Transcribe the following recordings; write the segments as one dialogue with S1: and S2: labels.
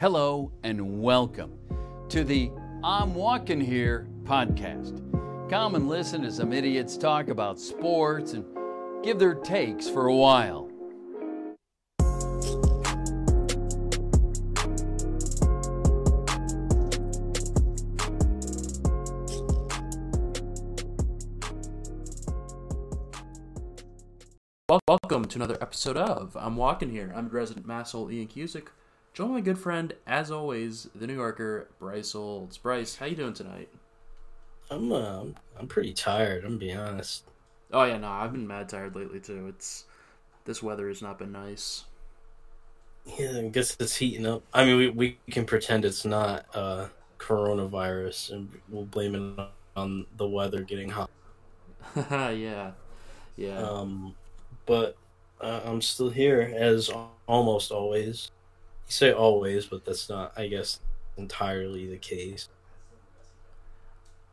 S1: Hello and welcome to the I'm Walking Here podcast. Come and listen as some idiots talk about sports and give their takes for a while.
S2: Welcome to another episode of I'm Walking Here. I'm resident Massel Ian Cusick. Join my good friend, as always, the New Yorker, Bryce Olds. Bryce, how you doing tonight?
S3: I'm uh, I'm pretty tired. I'm being honest.
S2: Oh yeah, no, I've been mad tired lately too. It's this weather has not been nice.
S3: Yeah, I guess it's heating up. I mean, we we can pretend it's not uh coronavirus, and we'll blame it on the weather getting hot.
S2: yeah, yeah.
S3: Um, but uh, I'm still here as almost always. Say always, but that's not, I guess, entirely the case.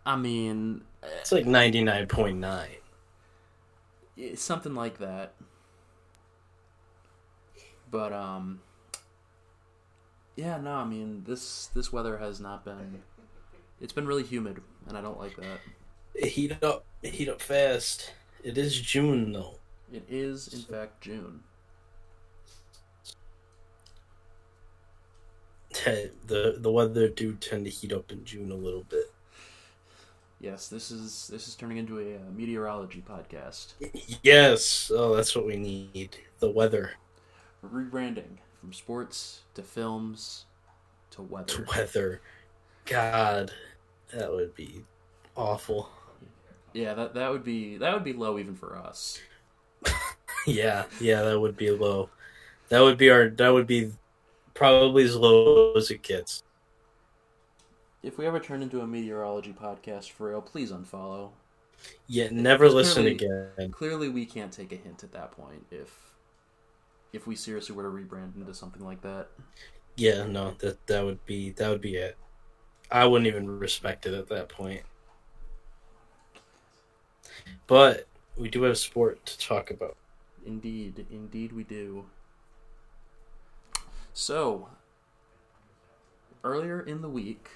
S2: I mean,
S3: It's like ninety nine point nine.
S2: something like that. But um, yeah, no, I mean this this weather has not been. It's been really humid, and I don't like that.
S3: Heat up, heat up fast. It is June though.
S2: It is, in fact, June.
S3: The the weather do tend to heat up in June a little bit.
S2: Yes, this is this is turning into a, uh meteorology podcast.
S3: Yes, oh, that's what we need. The weather,
S2: Rebranding from sports to films to
S3: the
S2: weather.
S3: weather. God, that would be awful.
S2: Yeah, that that would be that would be low even for us.
S3: Yeah, yeah, that would be low. That would be our. That would be probably as low as it gets.
S2: If we ever turn into a meteorology podcast for real, please unfollow.
S3: Yeah, never listen
S2: clearly-
S3: again.
S2: Clearly, we can't take a hint at that point if if we seriously were to rebrand into something like that.
S3: Yeah, no, that that would be that would be it. I wouldn't even respect it at that point. But we do have sport to talk about.
S2: Indeed, indeed, we do. So, earlier in the week,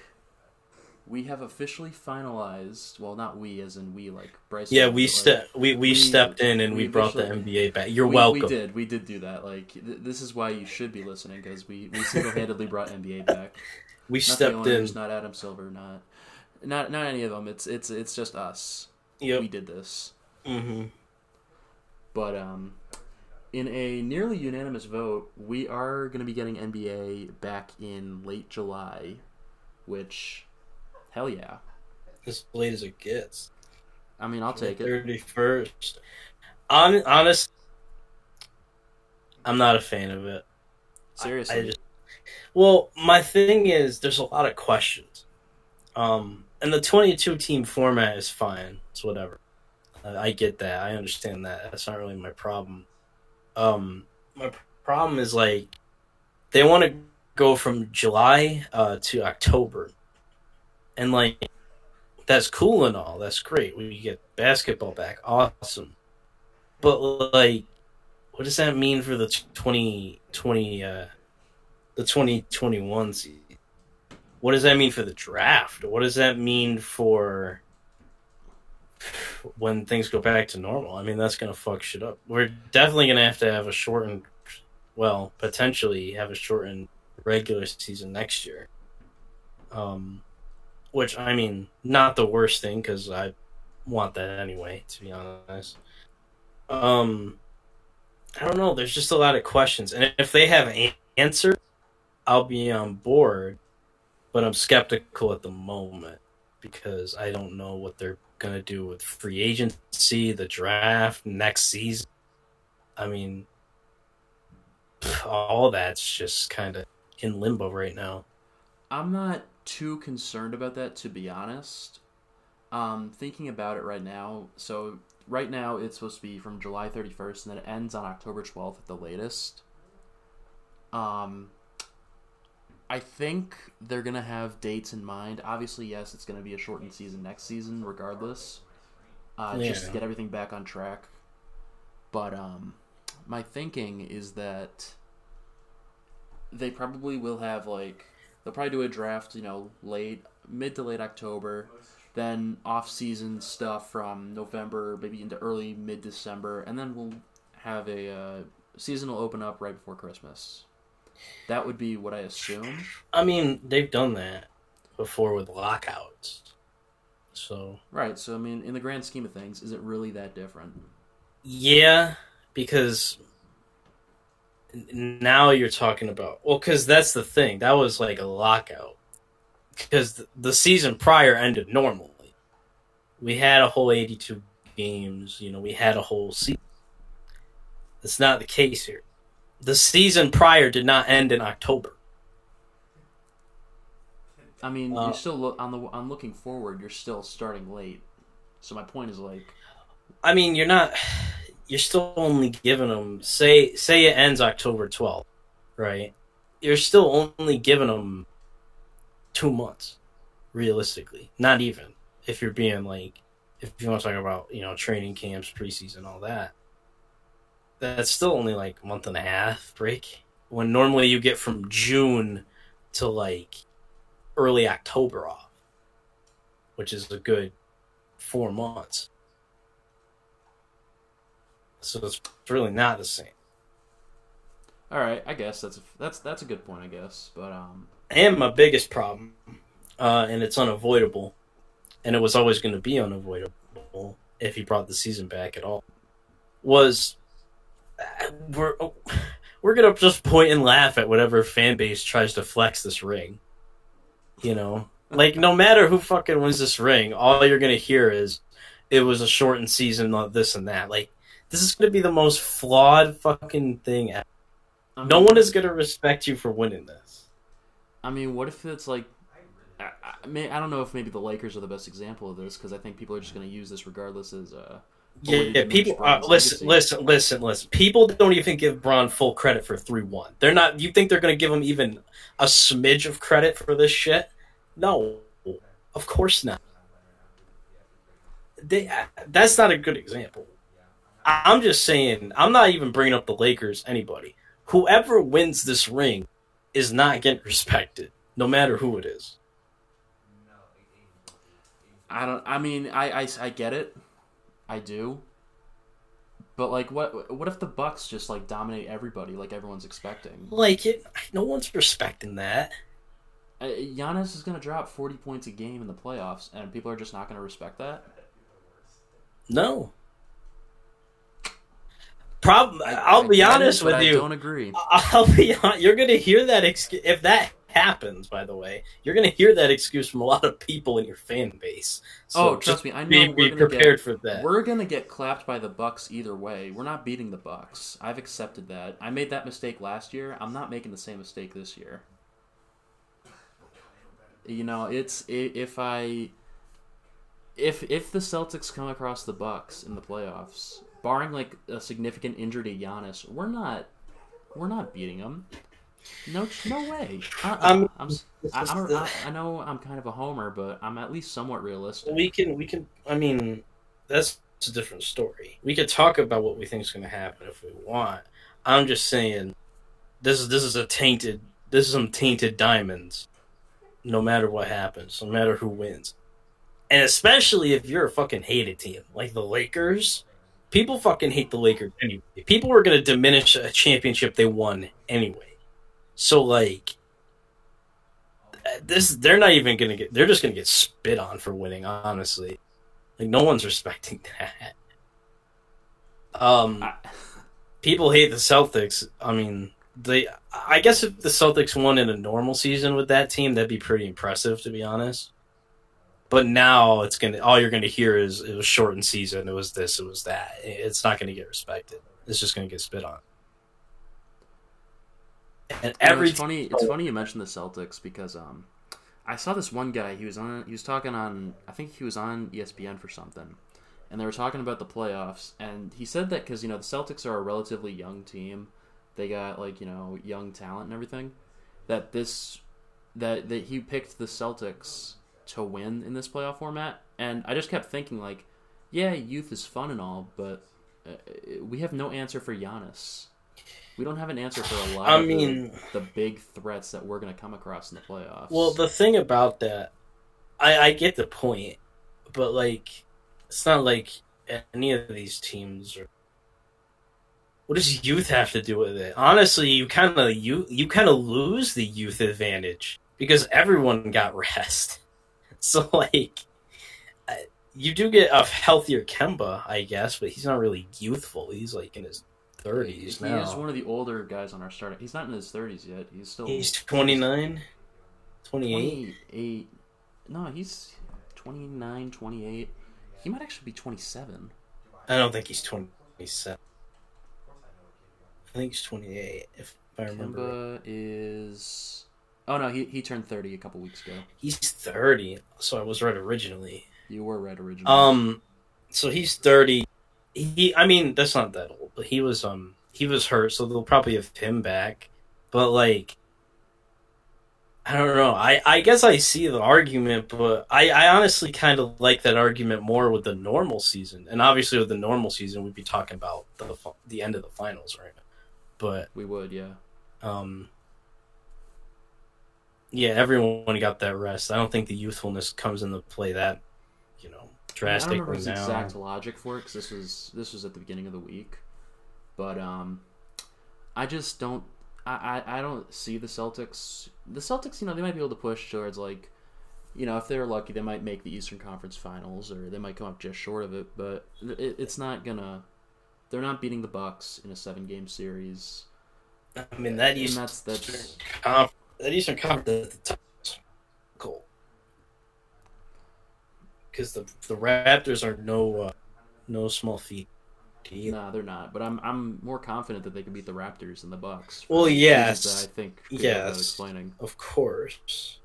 S2: we have officially finalized. Well, not we, as in we, like Bryce.
S3: Yeah, we
S2: like,
S3: we, we
S2: we-
S3: stepped in and we,
S2: we
S3: brought the NBA back. You're
S2: we,
S3: welcome.
S2: We did, we did do that. Like, th- this is why you should be listening because we we single handedly brought NBA back.
S3: We
S2: Not the
S3: stepped
S2: owners,
S3: in.
S2: not Adam Silver, not not not any of them. It's it's it's just us.
S3: Yep.
S2: We did this.
S3: hmm
S2: But um, in a nearly unanimous vote, we are going to be getting NBA back in late July, which, hell yeah.
S3: As late as it gets.
S2: I mean, I'll take it.
S3: Thirty first. On honest, I'm not a fan of it.
S2: Seriously.
S3: I just, well, my thing is, there's a lot of questions. Um, and the 22 team format is fine. It's whatever. Uh, I get that. I understand that. That's not really my problem. Um, my problem is like they want to go from July uh, to October, and like that's cool and all. That's great. We get basketball back. Awesome. But like, what does that mean for the 2020? Uh, the 2021 season. What does that mean for the draft? What does that mean for when things go back to normal? I mean, that's going to fuck shit up. We're definitely going to have to have a shortened, well, potentially have a shortened regular season next year. Um, which, I mean, not the worst thing because I want that anyway, to be honest. Um, I don't know. There's just a lot of questions. And if they have an answer, I'll be on board, but I'm skeptical at the moment because I don't know what they're gonna do with free agency, the draft, next season. I mean, all that's just kind of in limbo right now.
S2: I'm not too concerned about that, to be honest. Um, thinking about it right now, so right now it's supposed to be from July 31st, and then it ends on October 12th at the latest. Um, I think they're gonna have dates in mind. Obviously, yes, it's gonna be a shortened season next season, regardless. Uh, Just to get everything back on track. But um, my thinking is that they probably will have like they'll probably do a draft, you know, late mid to late October, then off season stuff from November maybe into early mid December, and then we'll have a uh, season will open up right before Christmas. That would be what I assume.
S3: I mean, they've done that before with lockouts. So
S2: Right. So I mean, in the grand scheme of things, is it really that different?
S3: yeah, because now you're talking about well, because that's the thing. That was like a lockout because the season prior ended normally. We had a whole 82 games. You know, we had a whole season. That's not the case here. The season prior did not end in October.
S2: I mean,
S3: Uh,
S2: you're still on the on looking forward. You're still starting late. So my point is like,
S3: I mean, you're not. You're still only giving them say say it ends October 12th, right? You're still only giving them two months, realistically. Not even if you're being like, if you want to talk about you know training camps, preseason, all that. That's still only like a month and a half break. When normally you get from June to like early October off, which is a good four months. So it's really not the same.
S2: all right, I guess that's a, that's that's a good point, I guess. But um,
S3: And my biggest problem, uh, and it's unavoidable, and it was always going to be unavoidable if he brought the season back at all, was we're we're gonna just point and laugh at whatever fan base tries to flex this ring. You know, like no matter who fucking wins this ring, all you're gonna hear is it was a shortened season, not this and that. Like this is gonna be the most flawed fucking thing. ever.
S2: I mean,
S3: No one is gonna respect you for winning this.
S2: I mean, what if it's like, I, I, I don't know if maybe the Lakers are the best example of this because I think people are just going to use this regardless as uh. A way
S3: Yeah, yeah people. Uh, listen, listen, listen, listen. People don't even give Bron full credit for three one. They're not. You think they're going to give him even a smidge of credit for this shit? No, of course not. They. uh, That's not a good example. I- I'm just saying. I'm not even bringing up the Lakers. Anybody, whoever wins this ring, is not getting respected, no matter who it is.
S2: I don't. I mean, I, I, I get it, I do. But like, what what if the Bucks just like dominate everybody like everyone's expecting?
S3: Like it. No one's respecting that.
S2: Uh, Giannis is going to drop forty points a game in the playoffs, and people are just not going to respect that.
S3: No. Problem. I'll
S2: I
S3: be honest with
S2: I
S3: you.
S2: I don't agree.
S3: I'll be You're gonna hear that excuse if that happens. By the way, you're gonna hear that excuse from a lot of people in your fan base. So
S2: oh, trust me, I know
S3: be,
S2: we're
S3: be prepared
S2: get,
S3: for that.
S2: We're gonna get clapped by the Bucks either way. We're not beating the Bucks. I've accepted that. I made that mistake last year. I'm not making the same mistake this year. You know, it's if I if if the Celtics come across the Bucks in the playoffs, barring like a significant injury to Giannis, we're not we're not beating them. No, no way. Uh-uh.
S3: I'm-
S2: I'm, I'm a, I, I know I'm kind of a homer, but I'm at least somewhat realistic.
S3: we can. We can. I mean, that's a different story. We could talk about what we think is gonna happen if we want. I'm just saying, this is this is a tainted. This is some tainted diamonds. No matter what happens, no matter who wins, and especially if you're a fucking hated team like the Lakers. People fucking hate the Lakers anyway. People are gonna diminish a championship they won anyway. So like, this they're not even gonna get. They're just gonna get spit on for winning. Honestly, like no one's respecting that. Um,
S2: I-
S3: people hate the Celtics. I mean, they. I guess if the Celtics won in a normal season with that team, that'd be pretty impressive, to be honest. But now it's gonna. All you're gonna hear is it was shortened season. It was this. It was that. It's not gonna get respected. It's just gonna get spit on. And
S2: You know, it's funny. It's funny you mentioned the Celtics because um, I saw this one guy. He was on. He was talking on. I think he was on ESPN for something, and they were talking about the playoffs. And he said that because you know the Celtics are a relatively young team, they got like you know young talent and everything. That this, that that he picked the Celtics to win in this playoff format, and I just kept thinking like, yeah, youth is fun and all, but uh, we have no answer for Giannis. We don't have an answer for a lot
S3: I
S2: of the-
S3: mean-
S2: the, big threats that we're going to come across in the playoffs.
S3: Well, the thing about that, I, I get the point, but like, it's not like any of these teams are. What does youth have to do with it? Honestly, you kind of you you kind of lose the youth advantage because everyone got rest. So like, you do get a healthier Kemba, I guess, but he's not really youthful. He's like in his
S2: he is one of the older guys on our starting. He's not in his 30s yet. He's still
S3: He's 29, 28.
S2: 28. No, he's 29, 28. He might actually be 27.
S3: I don't think he's 27. I think he's 28, if I remember. right.
S2: Is. Oh no, he he turned 30 a couple weeks ago.
S3: He's 30, so I was right originally.
S2: You were right originally.
S3: Um, so he's 30. He, I mean, that's not that old, but he was um he was hurt, so they'll probably have him back. But like, I don't know. I I guess I see the argument, but I I honestly kind of like that argument more with the normal season, and obviously with the normal season, we'd be talking about the the end of the finals right. But
S2: we would, yeah.
S3: um yeah everyone got that rest i don't think the youthfulness comes into play that you know
S2: I don't remember his exact logic for it because this was this was at the beginning of the week, but um, I just don't. I, I, I don't see the Celtics. The Celtics, you know, they might be able to push towards like, you know, if they're lucky, they might make the Eastern Conference Finals, or they might come up just short of it. But it, it's not gonna. They're not beating the Bucks in a seven-game series,
S3: i mean that
S2: and
S3: eastern
S2: that's that's
S3: conf- that eastern conference at the top cool because the the raptors are no uh, no small feat
S2: nah, they're not. But I'm I'm more confident that they can beat the Raptors than the Bucks.
S3: Well, yes.
S2: I think we have about
S3: Yes.
S2: explaining.
S3: of course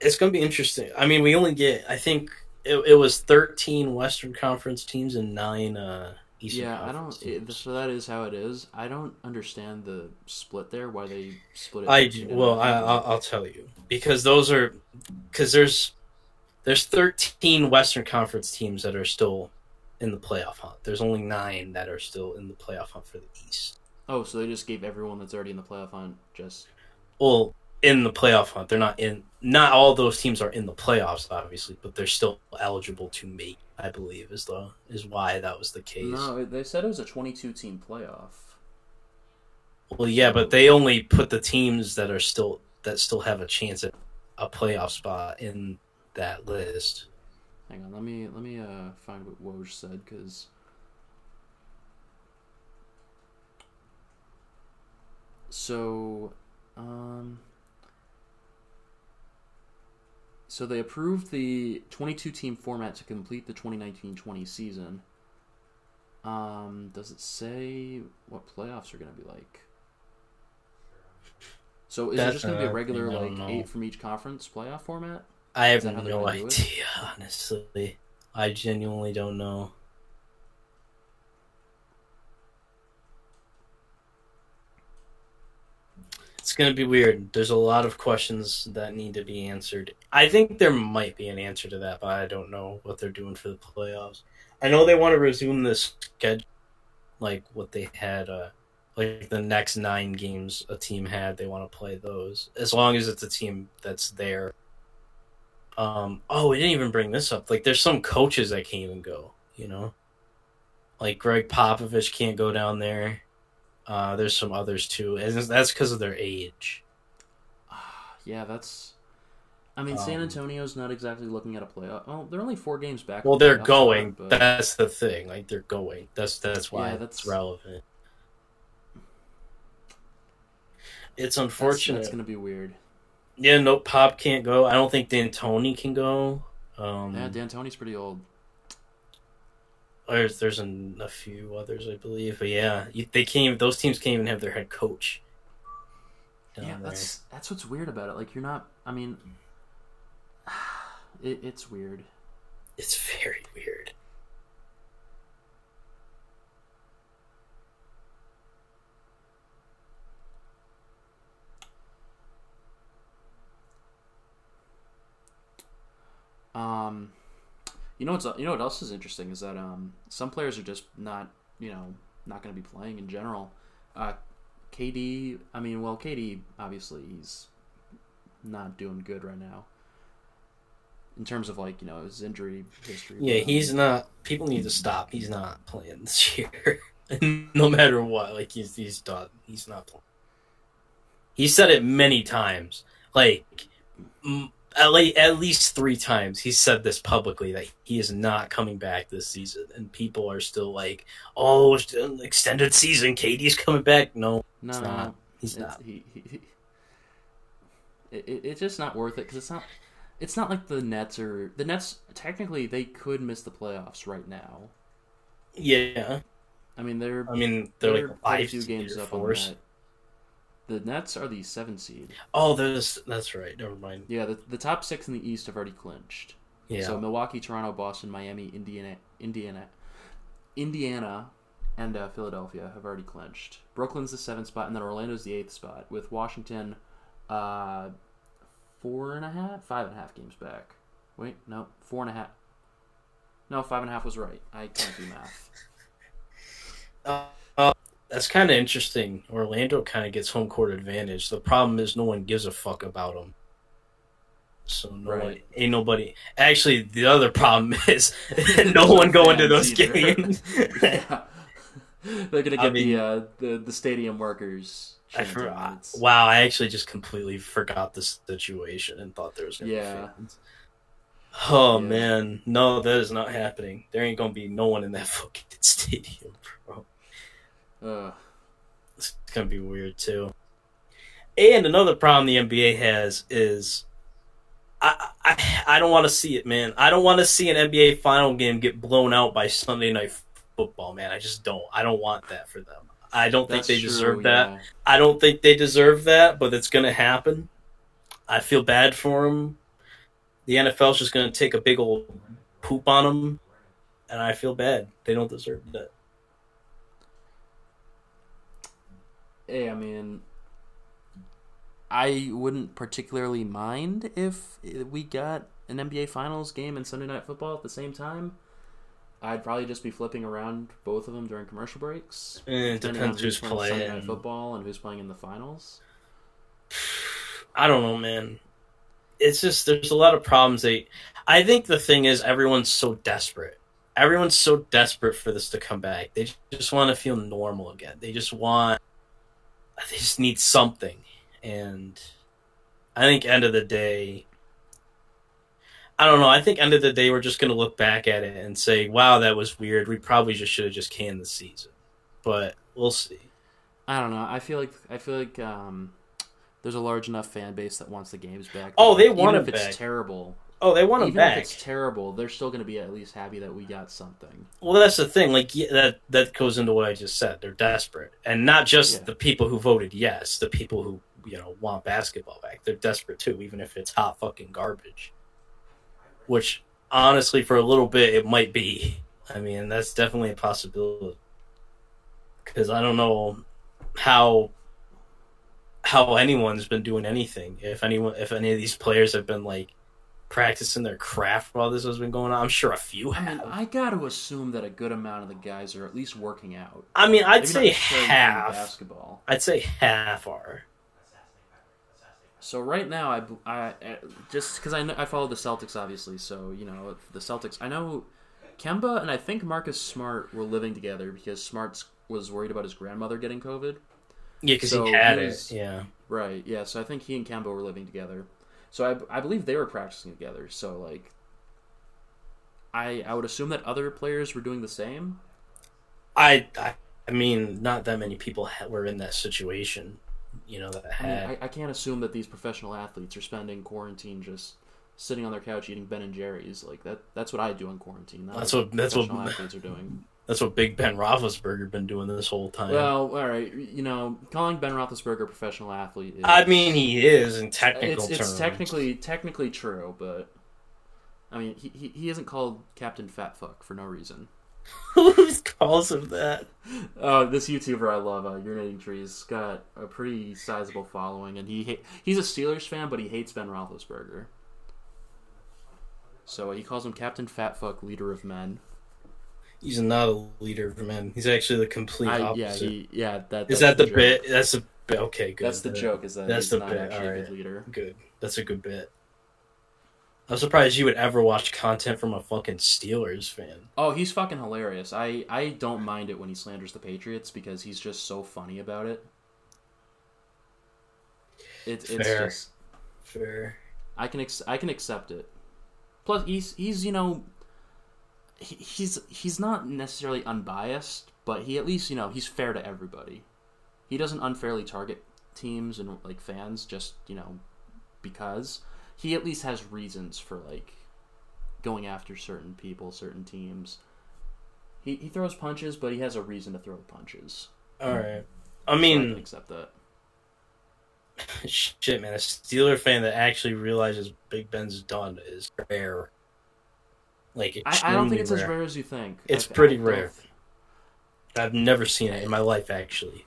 S3: it's going to be interesting. I mean, we only get, I think it, it was 13 Western Conference teams and nine uh, Eastern
S2: yeah, I don't. It, so that is how it is. I don't understand the split there. Why they split it?
S3: I do- well, I, I'll, I'll tell you because those are because there's there's 13 Western Conference teams that are still in the playoff hunt. There's only nine that are still in the playoff hunt for the East.
S2: oh, so they just gave everyone that's already in the playoff hunt just.
S3: Well, in the playoff hunt, they're not in. Not all those teams are in the playoffs, obviously, but they're still eligible to make. I believe is the is why that was the case.
S2: No, they said it was a twenty-two team playoff.
S3: Well, yeah, but they only put the teams that are still that still have a chance at a playoff spot in that list.
S2: Hang on, let me let me uh find what Woj said because. So, um. So they approved the 22 team format to complete the 2019-20 season. Um, does it say what playoffs are going to be like? So is it just going to be a regular
S3: thing
S2: like
S3: know.
S2: eight from each conference playoff format?
S3: I have
S2: Is that how they're
S3: no
S2: gonna do it?
S3: idea, honestly. I genuinely don't know. It's gonna be weird. There's a lot of questions that need to be answered. I think there might be an answer to that, but I don't know what they're doing for the playoffs. I know they want to resume this schedule, like what they had, uh, like the next nine games a team had. They want to play those as long as it's a team that's there. Um, oh, we didn't even bring this up. Like, there's some coaches that can't even go. You know, like Gregg Popovich can't go down there. Uh, there's some others too, and that's because of their age.
S2: Yeah, that's. I mean, San
S3: Um,
S2: Antonio's not exactly looking at a playoff. Well, they're only four games back.
S3: Well, they're going.
S2: but-
S3: That's the thing. Like, they're going. That's that's why
S2: Yeah,
S3: that's relevant. It's unfortunate.
S2: It's going to be weird.
S3: Yeah, no, Pop can't go. I don't think D'Antoni can go. Um,
S2: yeah, D'Antoni's pretty old.
S3: There's there's an, a few others, I believe, but yeah, they can't. Those teams can't even have their head coach.
S2: yeah,
S3: there.
S2: that's that's what's weird about it. Like, you're not. I mean, it, it's weird.
S3: it's very weird.
S2: Um, you know what's you know what else is interesting is that um some players are just not you know not going to be playing in general. Uh, KD, I mean, well, KD obviously he's not doing good right now in terms of like you know his injury history.
S3: Yeah, he's
S2: um,
S3: not. People need to stop. He's not playing this year, no matter what. Like he's he's done. He's not playing. He said it many times. Like m- at, le- at least three times, he said this publicly that he is not coming back this season, and people are still like, "Oh, it's an extended season. KD's coming back." No,
S2: no,
S3: it's
S2: no,
S3: not. he's
S2: it's,
S3: not.
S2: He, he, he, it, it, it's just not worth it because it's not. It's not like the Nets are the Nets. Technically, they could miss the playoffs right now.
S3: Yeah,
S2: I mean, they're
S3: I mean they're,
S2: they're
S3: like five
S2: few games up on that. The Nets are the seven seed.
S3: Oh, there's that's right. Never mind.
S2: Yeah, the, the top six in the East have already clinched.
S3: Yeah,
S2: So Milwaukee, Toronto, Boston, Miami, Indiana, Indiana, Indiana, and uh, Philadelphia have already clinched. Brooklyn's the seventh spot, and then Orlando's the eighth spot, with Washington, uh, four and a half, five and a half games back. Wait, no, four and a half. No, five and a half was right. I can't do math.
S3: That's kind of interesting. Orlando kind of gets home court advantage. The problem is no one gives a fuck about them. So no one, ain't nobody. Actually, the other problem is no one going to those
S2: either.
S3: games.
S2: Yeah. They're gonna get
S3: I mean-
S2: the, uh, the the stadium workers.
S3: I forgot. Wow, I actually just completely forgot the situation and thought there was gonna
S2: Yeah.
S3: be fans. Oh
S2: Yeah.
S3: man, no, that is not happening. There ain't gonna be no one in that fucking stadium, bro.
S2: Ugh.
S3: It's gonna be weird too. And another problem the NBA has is I I, I don't want to see it, man. I don't want to see an NBA final game get blown out by Sunday night football, man. I just don't. I don't want that for them. I don't think
S2: That's
S3: they
S2: true,
S3: deserve that.
S2: yeah.
S3: I don't think they deserve that, but it's gonna happen. I feel bad for them. The NFL's just gonna take a big old poop on them, and I feel bad. They don't deserve that.
S2: Hey, I mean, I wouldn't particularly mind if we got an NBA Finals game and Sunday Night Football at the same time. I'd probably just be flipping around both of them during commercial breaks.
S3: Eh, It depends who's
S2: playing Sunday Night. Football and who's playing in the finals.
S3: I don't know, man. It's just there's a lot of problems. They, I think the thing is everyone's so desperate. Everyone's so desperate for this to come back. They just want to feel normal again. They just want. They just need something, and I think end of the day. I don't know. I think end of the day we're just gonna look back at it and say, "Wow, that was weird. We probably just should have just canned the season." But we'll see.
S2: I don't know. I feel like I feel like um, there's a large enough fan base that wants the games back.
S3: Oh, they
S2: Even
S3: want
S2: if
S3: it
S2: it's
S3: back.
S2: terrible.
S3: Oh, they want him
S2: Even if
S3: back.
S2: it's terrible, they're still going to be at least happy that we got something.
S3: Well, that's the thing. Like yeah, that that goes into what I just said. They're desperate, and not just
S2: Yeah.
S3: the people who voted yes. The people who you know want basketball back. They're desperate too, even if it's hot fucking garbage. Which honestly, for a little bit, it might be. I mean, that's definitely a possibility. Because I don't know how how anyone's been doing anything. If anyone, if any of these players have been like practicing their craft while this has been going on, I'm sure a few
S2: I mean,
S3: have.
S2: I got to assume that a good amount of the guys are at least working out.
S3: I mean, I'd
S2: Maybe
S3: say
S2: not necessarily playing
S3: half.
S2: basketball.
S3: I'd say half are.
S2: So right now, I, I just because I know, I follow the Celtics obviously. So you know the Celtics. I know Kemba and I think Marcus Smart were living together because Smart was worried about his grandmother getting COVID.
S3: Yeah, because
S2: So
S3: he had
S2: he
S3: it. Yeah.
S2: Right. Yeah. So I think he and Kemba were living together. So I, I believe they were practicing together. So like, I I would assume that other players were doing the same.
S3: I, I, I mean, not that many people ha- were in that situation. You know that
S2: I mean. I, I can't assume that these professional athletes are spending quarantine just sitting on their couch eating Ben and Jerry's. Like that. That's what I do in quarantine. Not
S3: That's what- that's what-
S2: athletes are doing.
S3: That's what Big Ben Roethlisberger been doing this whole time.
S2: Well, all right. You know, calling Ben Roethlisberger a professional athlete. Is,
S3: I mean, he is in technical
S2: it's,
S3: terms.
S2: it's technically technically true, but I mean, he, he he isn't called Captain Fat Fuck for no reason.
S3: Who calls him that?
S2: Uh, this YouTuber I love, uh, Urinating Trees, got a pretty sizable following, and he ha- he's a Steelers fan, but he hates Ben Roethlisberger. So he calls him Captain Fatfuck, leader of men.
S3: He's not a leader of men. He's actually the complete
S2: I,
S3: opposite.
S2: yeah, he, yeah. That
S3: Is that the
S2: joke.
S3: bit? That's the bit. Okay, good.
S2: That's the joke. Is that
S3: that's
S2: he's
S3: the
S2: not
S3: bit,
S2: a good leader.
S3: Good. That's a good bit. I'm surprised you would ever watch content from a fucking Steelers fan.
S2: Oh, he's fucking hilarious. I I don't mind it when he slanders the Patriots because he's just so funny about it. It, it's
S3: Fair.
S2: just
S3: Fair.
S2: I can ex- I can accept it. Plus, he's he's you know, he's he's not necessarily unbiased, but he at least you know he's fair to everybody. He doesn't unfairly target teams and like fans just you know because he at least has reasons for like going after certain people, certain teams. He he throws punches, but he has a reason to throw punches.
S3: All right. I
S2: So I
S3: mean,
S2: accept that.
S3: shit, man. A Steeler fan that actually realizes Big Ben's done is rare. Like,
S2: I, I don't think it's as
S3: rare.
S2: rare as you think.
S3: It's
S2: I- I
S3: pretty
S2: don't-
S3: rare. I've never seen it in my life, actually.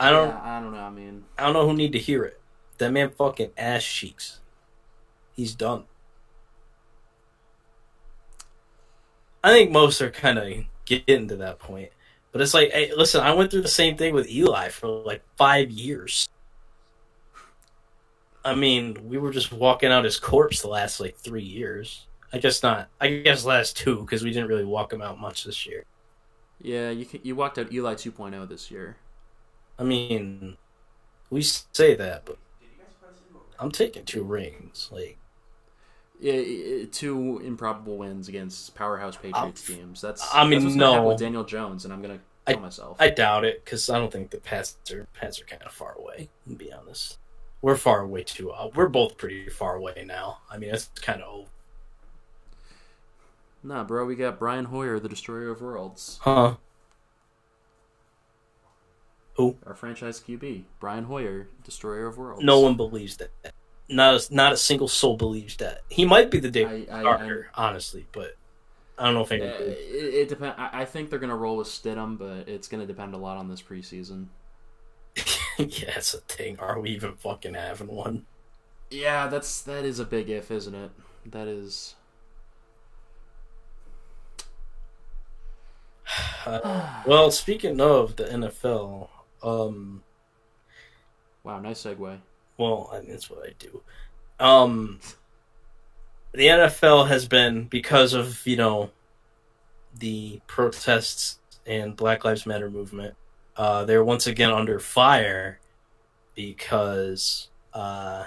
S3: I don't.
S2: Yeah, I don't know. I mean,
S3: I don't know who need to hear it. That man fucking ass cheeks. He's done. I think most are kind of getting to that point. But it's like, hey, listen, I went through the same thing with Eli for like five years. I mean, we were just walking out his corpse the last like three years. I guess not. I guess last two because we didn't really walk him out much this year.
S2: yeah, you can, you walked out Eli 2.0 this year.
S3: I mean, we say that, but I'm taking two rings. Like,
S2: Yeah, i- i- two improbable wins against powerhouse Patriots teams. That's
S3: I mean,
S2: that's what's gonna happen
S3: no.
S2: with Daniel Jones, and I'm gonna kill myself.
S3: I doubt it because I don't think the Pats are Pats are kind of far away. To be honest, we're far away too. Uh, we're both pretty far away now. I mean, it's kind of old,
S2: nah, bro, we got Brian Hoyer, the destroyer of worlds,
S3: huh? Who?
S2: Our franchise QB. Brian Hoyer, destroyer of worlds.
S3: No one believes that. Not a, not a single soul believes that. He might be the
S2: I,
S3: David
S2: I, I,
S3: Starter, honestly, but I don't know if
S2: Uh, it, it depend. I, I think they're gonna roll with Stidham, but it's gonna depend a lot on this preseason.
S3: yeah, that's a thing. Are we even fucking having one?
S2: Yeah, that's that is a big if, isn't it? That is.
S3: Uh, well, speaking of the NFL, um,
S2: Wow, nice segue.
S3: well, I mean, that's what I do. Um, the NFL has been because of you know the protests and Black Lives Matter movement. Uh, they're once again under fire because, uh,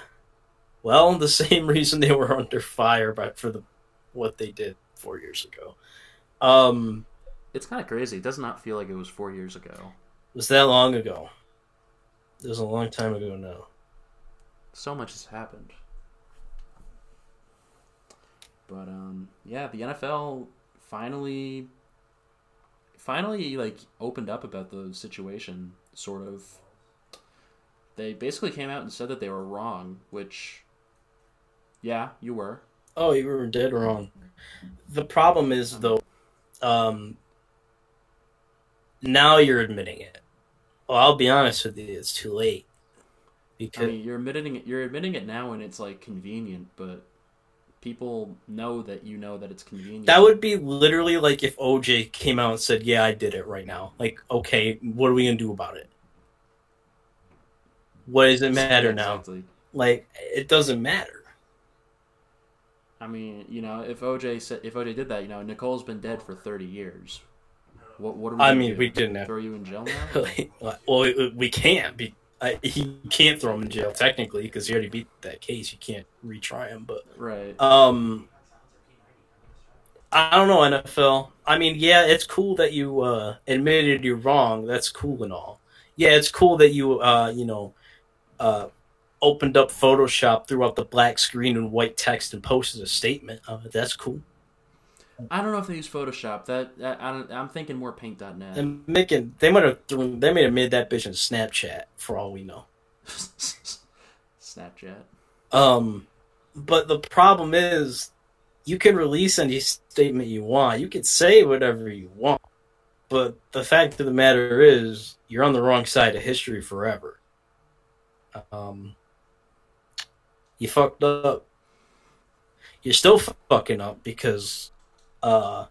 S3: well, the same reason they were under fire, but for the what they did four years ago. Um,
S2: It's kind of crazy. It does not feel like it was four years ago.
S3: it was that long ago. It was a long time ago now.
S2: So much has happened. But um, yeah, the NFL finally, finally like opened up about the situation. Sort of. They basically came out and said that they were wrong, which, yeah, you were.
S3: Oh, you were dead wrong. The problem is though, um, now you're admitting it. Well, I'll be honest with you, it's too late.
S2: I
S3: Because
S2: mean, you're admitting it. You're admitting it now, and it's like convenient, but people know that you know that it's convenient.
S3: that would be literally like if OJ came out and said, "Yeah, I did it right now." Like, okay, what are we gonna do about it? What does it matter now? Like, it doesn't matter.
S2: I mean, you know, if OJ said if OJ did that, you know, Nicole's been dead for thirty years. What what are we?
S3: I mean,
S2: do?
S3: we didn't have.
S2: throw you in jail now.
S3: well, we- we can't be. I, he can't throw him in jail technically because he already beat that case. You can't retry him, but
S2: right.
S3: Um, I don't know NFL. I mean, yeah, it's cool that you uh, admitted you're wrong. That's cool and all. Yeah, it's cool that you uh, you know uh, opened up Photoshop, threw out the black screen and white text, and posted a statement. Uh, that's cool.
S2: I don't know if they use Photoshop. That, that I I'm thinking more Paint.net.
S3: And making they might have thrown, they may have made that bitch in Snapchat for all we know.
S2: Snapchat.
S3: Um, but the problem is, you can release any statement you want. You can say whatever you want. But the fact of the matter is, you're on the wrong side of history forever. Um, You fucked up. You're still fucking up because uh,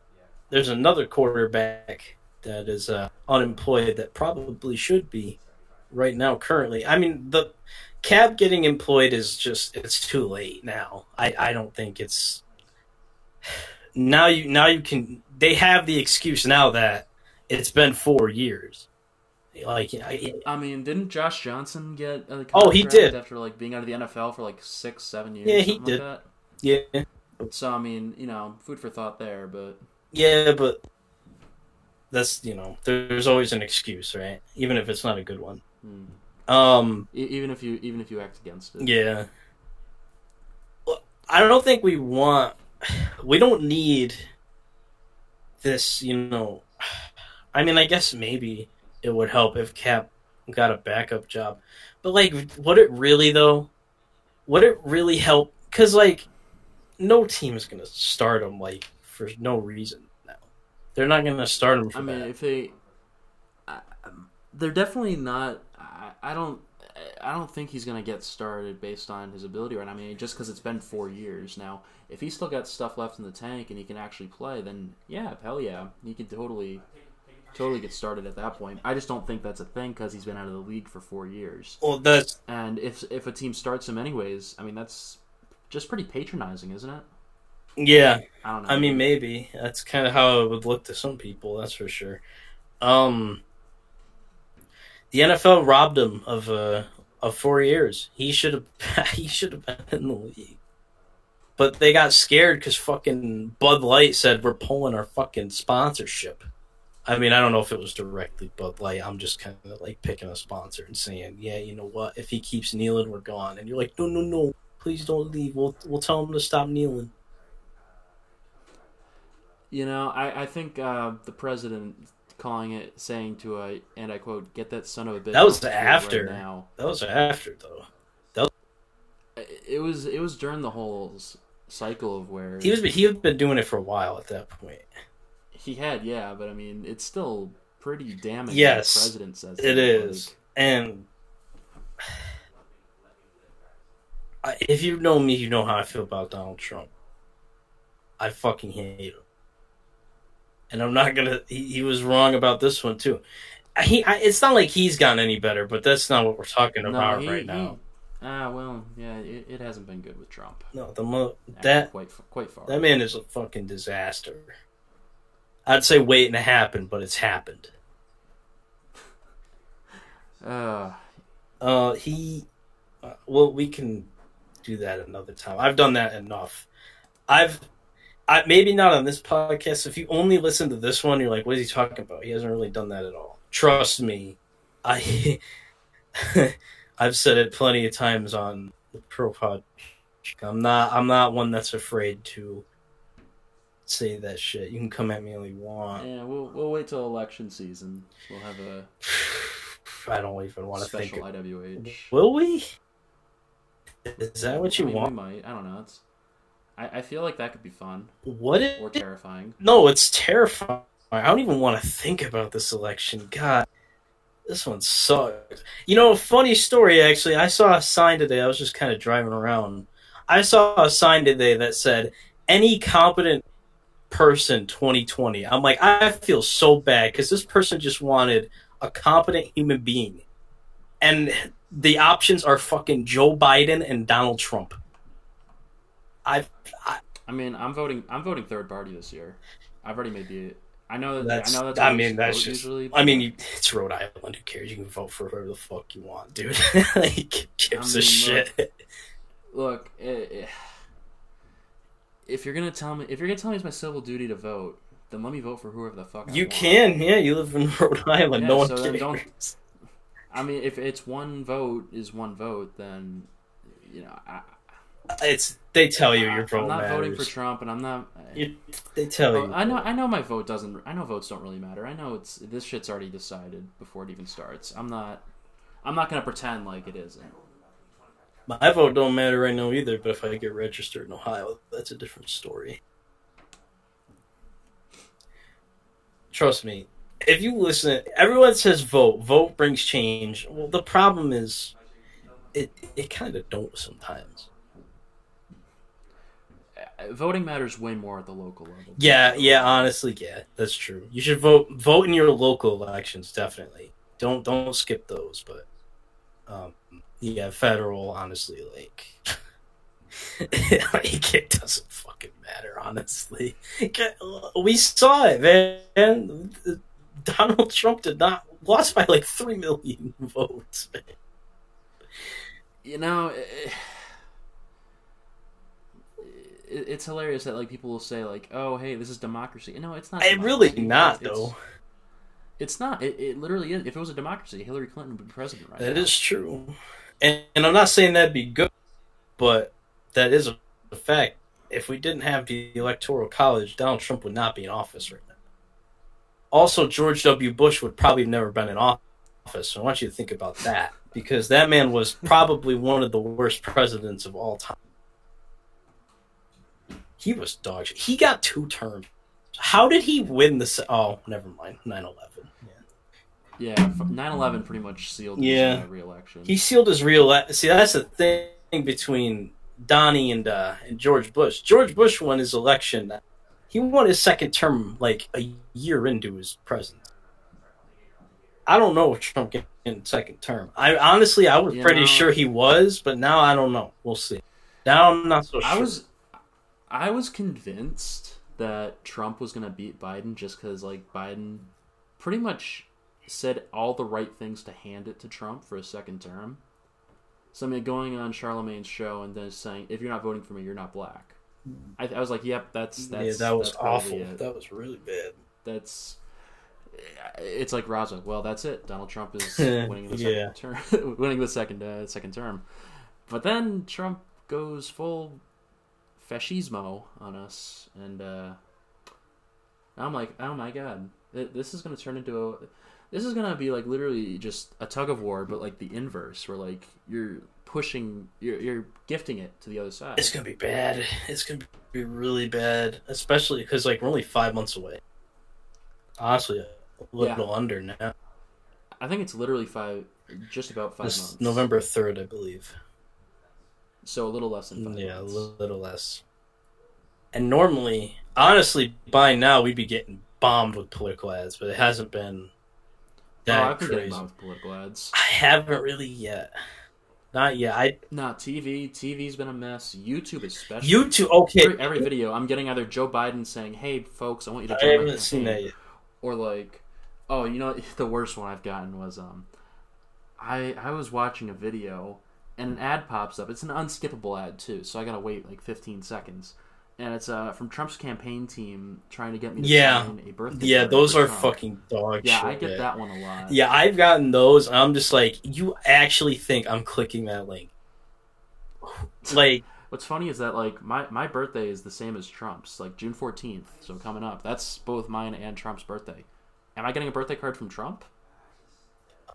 S3: there's another quarterback that is uh, unemployed that probably should be right now currently. I mean the Kap getting employed is just it's too late now. I, I don't think it's now you now you can they have the excuse now that it's been four years. Like I,
S2: I mean, didn't Josh Johnson get
S3: Oh, he did.
S2: after like being out of the NFL for like six, seven years?
S3: Yeah, he did.
S2: Like
S3: yeah?
S2: So I mean, you know, food for thought there, but
S3: yeah, but that's you know there's always an excuse, right? Even if it's not a good one.
S2: hmm.
S3: Um,
S2: E- even if you even if you act against it,
S3: yeah. Well, I don't think we want. We don't need this. You know, I mean, I guess maybe it would help if Kap got a backup job, but like, would it really though? Would it really help? Because like, no team is gonna start him like for no reason now. They're not gonna start him for
S2: I mean,
S3: that.
S2: if they, I, um, they're definitely not. I, I don't. I don't think he's gonna get started based on his ability right. I mean, just because it's been four years now. If he's still got stuff left in the tank and he can actually play, then yeah, hell yeah, he can totally, totally get started at that point. I just don't think that's a thing because he's been out of the league for four years.
S3: Well, that's
S2: And if if a team starts him anyways, I mean that's just pretty patronizing, isn't it?
S3: yeah.
S2: I don't know.
S3: I mean, maybe that's kind of how it would look to some people. That's for sure. Um, the NFL robbed him of uh of four years. He should have he should have been in the league, but they got scared because fucking Bud Light said we're pulling our fucking sponsorship. I mean, I don't know if it was directly Bud Light. I'm just kind of like picking a sponsor and saying, yeah, you know what? If he keeps kneeling, we're gone. And you're like, no, no, no, please don't leave. We'll we'll tell him to stop kneeling.
S2: You know, I, I think uh, the president calling it, saying to a, and I quote, "Get that son of a bitch."
S3: That was
S2: the
S3: after.
S2: Right now,
S3: That was after though.
S2: That it was it was during the whole cycle of where
S3: He was he had been doing it for a while at that point.
S2: he had, yeah, but I mean, it's still pretty damning.
S3: Yes,
S2: the president says
S3: It is,
S2: like,
S3: and if you know me, you know how I feel about Donald Trump. I fucking hate him, and I'm not gonna. He, he was wrong about this one too. He, I, it's not like he's gotten any better, but that's not what we're talking
S2: no,
S3: about
S2: he-
S3: right
S2: he-
S3: now.
S2: Ah, well, yeah, it, it hasn't been good with Trump.
S3: No, the mo- that
S2: quite quite far.
S3: that man is a fucking disaster. I'd say waiting to happen, but it's happened.
S2: Uh,
S3: Uh, he. Uh, well, we can do that another time. I've done that enough. I've. I, maybe not on this podcast. If you only listen to this one, you're like, "What is he talking about?" He hasn't really done that at all. Trust me, I. I've said it plenty of times on the Pro Pod. I'm not. I'm not one that's afraid to say that shit. You can come at me all you want.
S2: yeah, we'll we'll wait till election season. We'll have a
S3: I don't even want to think.
S2: special IWH.
S3: Will we? Is that what you
S2: I mean,
S3: want?
S2: We might. I don't know. It's. I, I feel like that could be fun
S3: What it?
S2: or terrifying.
S3: No, it's terrifying. I don't even want to think about this election. God, this one sucks. You know, funny story actually. I saw a sign today. I was just kind of driving around. I saw a sign today that said, "Any competent person 2020." I'm like, I feel so bad because this person just wanted a competent human being, and the options are fucking Joe Biden and Donald Trump. I've, I
S2: I mean, I'm voting. I'm voting third party this year. I've already made the. I know that.
S3: That's-
S2: I know that's.
S3: I mean, that's just-
S2: usually.
S3: I mean, you, it's Rhode Island. Who cares? You can vote for whoever the fuck you want, dude. like, gives
S2: I
S3: a
S2: mean,
S3: shit.
S2: look, if you're gonna tell me, if you're gonna tell me it's my civil duty to vote, then let me vote for whoever the fuck I
S3: You
S2: want.
S3: can, yeah. You live in Rhode Island.
S2: Yeah,
S3: no one
S2: so
S3: cares.
S2: don't- I mean, if it's one vote is one vote, then you know, I,
S3: It's they tell you your
S2: I'm not
S3: matters.
S2: voting for Trump, and I'm not.
S3: You- they tell
S2: Oh,
S3: you.
S2: I know. I know my vote doesn't. I know votes don't really matter. I know it's this shit's already decided before it even starts. I'm not. I'm not gonna pretend like it isn't.
S3: My vote don't matter right now either. But if I get registered in Ohio, that's a different story. Trust me. If you listen, everyone says vote. Vote brings change. Well, the problem is, it it kind of don't sometimes.
S2: voting matters way more at the local level.
S3: Yeah, yeah, honestly, yeah, that's true. You should vote vote in your local elections, definitely. Don't don't skip those, but um yeah, federal, honestly, like like it doesn't fucking matter, honestly. We saw it, man. Donald Trump did not lost by like three million votes. Man.
S2: You know, it, it's hilarious that like people will say like, "Oh, hey, this is democracy." No, it's not.
S3: It really not
S2: it's,
S3: though.
S2: It's not. It, it literally is. If it was a democracy, Hillary Clinton would be president right
S3: That
S2: now.
S3: is true, and, and I'm not saying that'd be good, but that is a fact. If we didn't have the electoral college, Donald Trump would not be in office right. Also, George W. Bush would probably have never been in office. So I want you to think about that because that man was probably one of the worst presidents of all time. He was dog shit. He got two terms. How did he win the? Se- oh, never mind. 9-11.
S2: Yeah, 9-11 pretty much sealed his
S3: Yeah.
S2: uh, re-election.
S3: He sealed his real. See, that's the thing between Donnie and uh, and George Bush. George Bush won his election. He won his second term like a year into his presidency. I don't know if Trump get in second term. I honestly, I was
S2: You
S3: pretty
S2: know-
S3: sure he was, but now I don't know. We'll see. Now I'm not so sure.
S2: I was, I was convinced that Trump was gonna beat Biden just because like Biden pretty much said all the right things to hand it to Trump for a second term. So I mean, going on Charlamagne's show and then saying, "If you're not voting for me, you're not black." I, I was like, "Yep, that's that's
S3: yeah, that was
S2: that's
S3: awful.
S2: it.
S3: That was really bad.
S2: That's." It's like Raza. Well, that's it. Donald Trump is winning the second term, winning the second uh, second term. But then Trump goes full fascismo on us, and uh, I'm like, oh my god, this is gonna turn into a, this is gonna be like literally just a tug of war, but like the inverse, where like you're pushing, you're you're gifting it to the other side.
S3: It's gonna be bad. It's gonna be really bad, especially because like we're only five months away. Honestly, a little under now.
S2: I think it's literally five, just about five
S3: This
S2: months.
S3: November third, I believe.
S2: so a little less than five.
S3: Yeah, a little less. And normally, honestly, by now we'd be getting bombed with political ads, but it hasn't been
S2: Oh, I've been getting
S3: crazy.
S2: bombed with political ads.
S3: I haven't really yet. Not yet. I
S2: Nah, TV, TV's been a mess. YouTube especially.
S3: YouTube. Okay,
S2: Every, every video, I'm getting either Joe Biden saying, "Hey, folks, I want you to
S3: I haven't seen
S2: campaign,"
S3: that yet.
S2: or like, "Oh, you know, the worst one I've gotten was um, I I was watching a video and an ad pops up. It's an unskippable ad too, so I gotta wait like 15 seconds, and it's uh from Trump's campaign team trying to get me to
S3: Yeah.
S2: sign a birthday.
S3: Yeah, those are
S2: Trump.
S3: fucking dog
S2: Yeah,
S3: shit.
S2: I get that one a lot.
S3: Yeah, I've gotten those, and I'm just like, you actually think I'm clicking that link? Like,
S2: What's funny is that like my my birthday is the same as Trump's, like June 14th. So coming up, that's both mine and Trump's birthday. Am I getting a birthday card from Trump?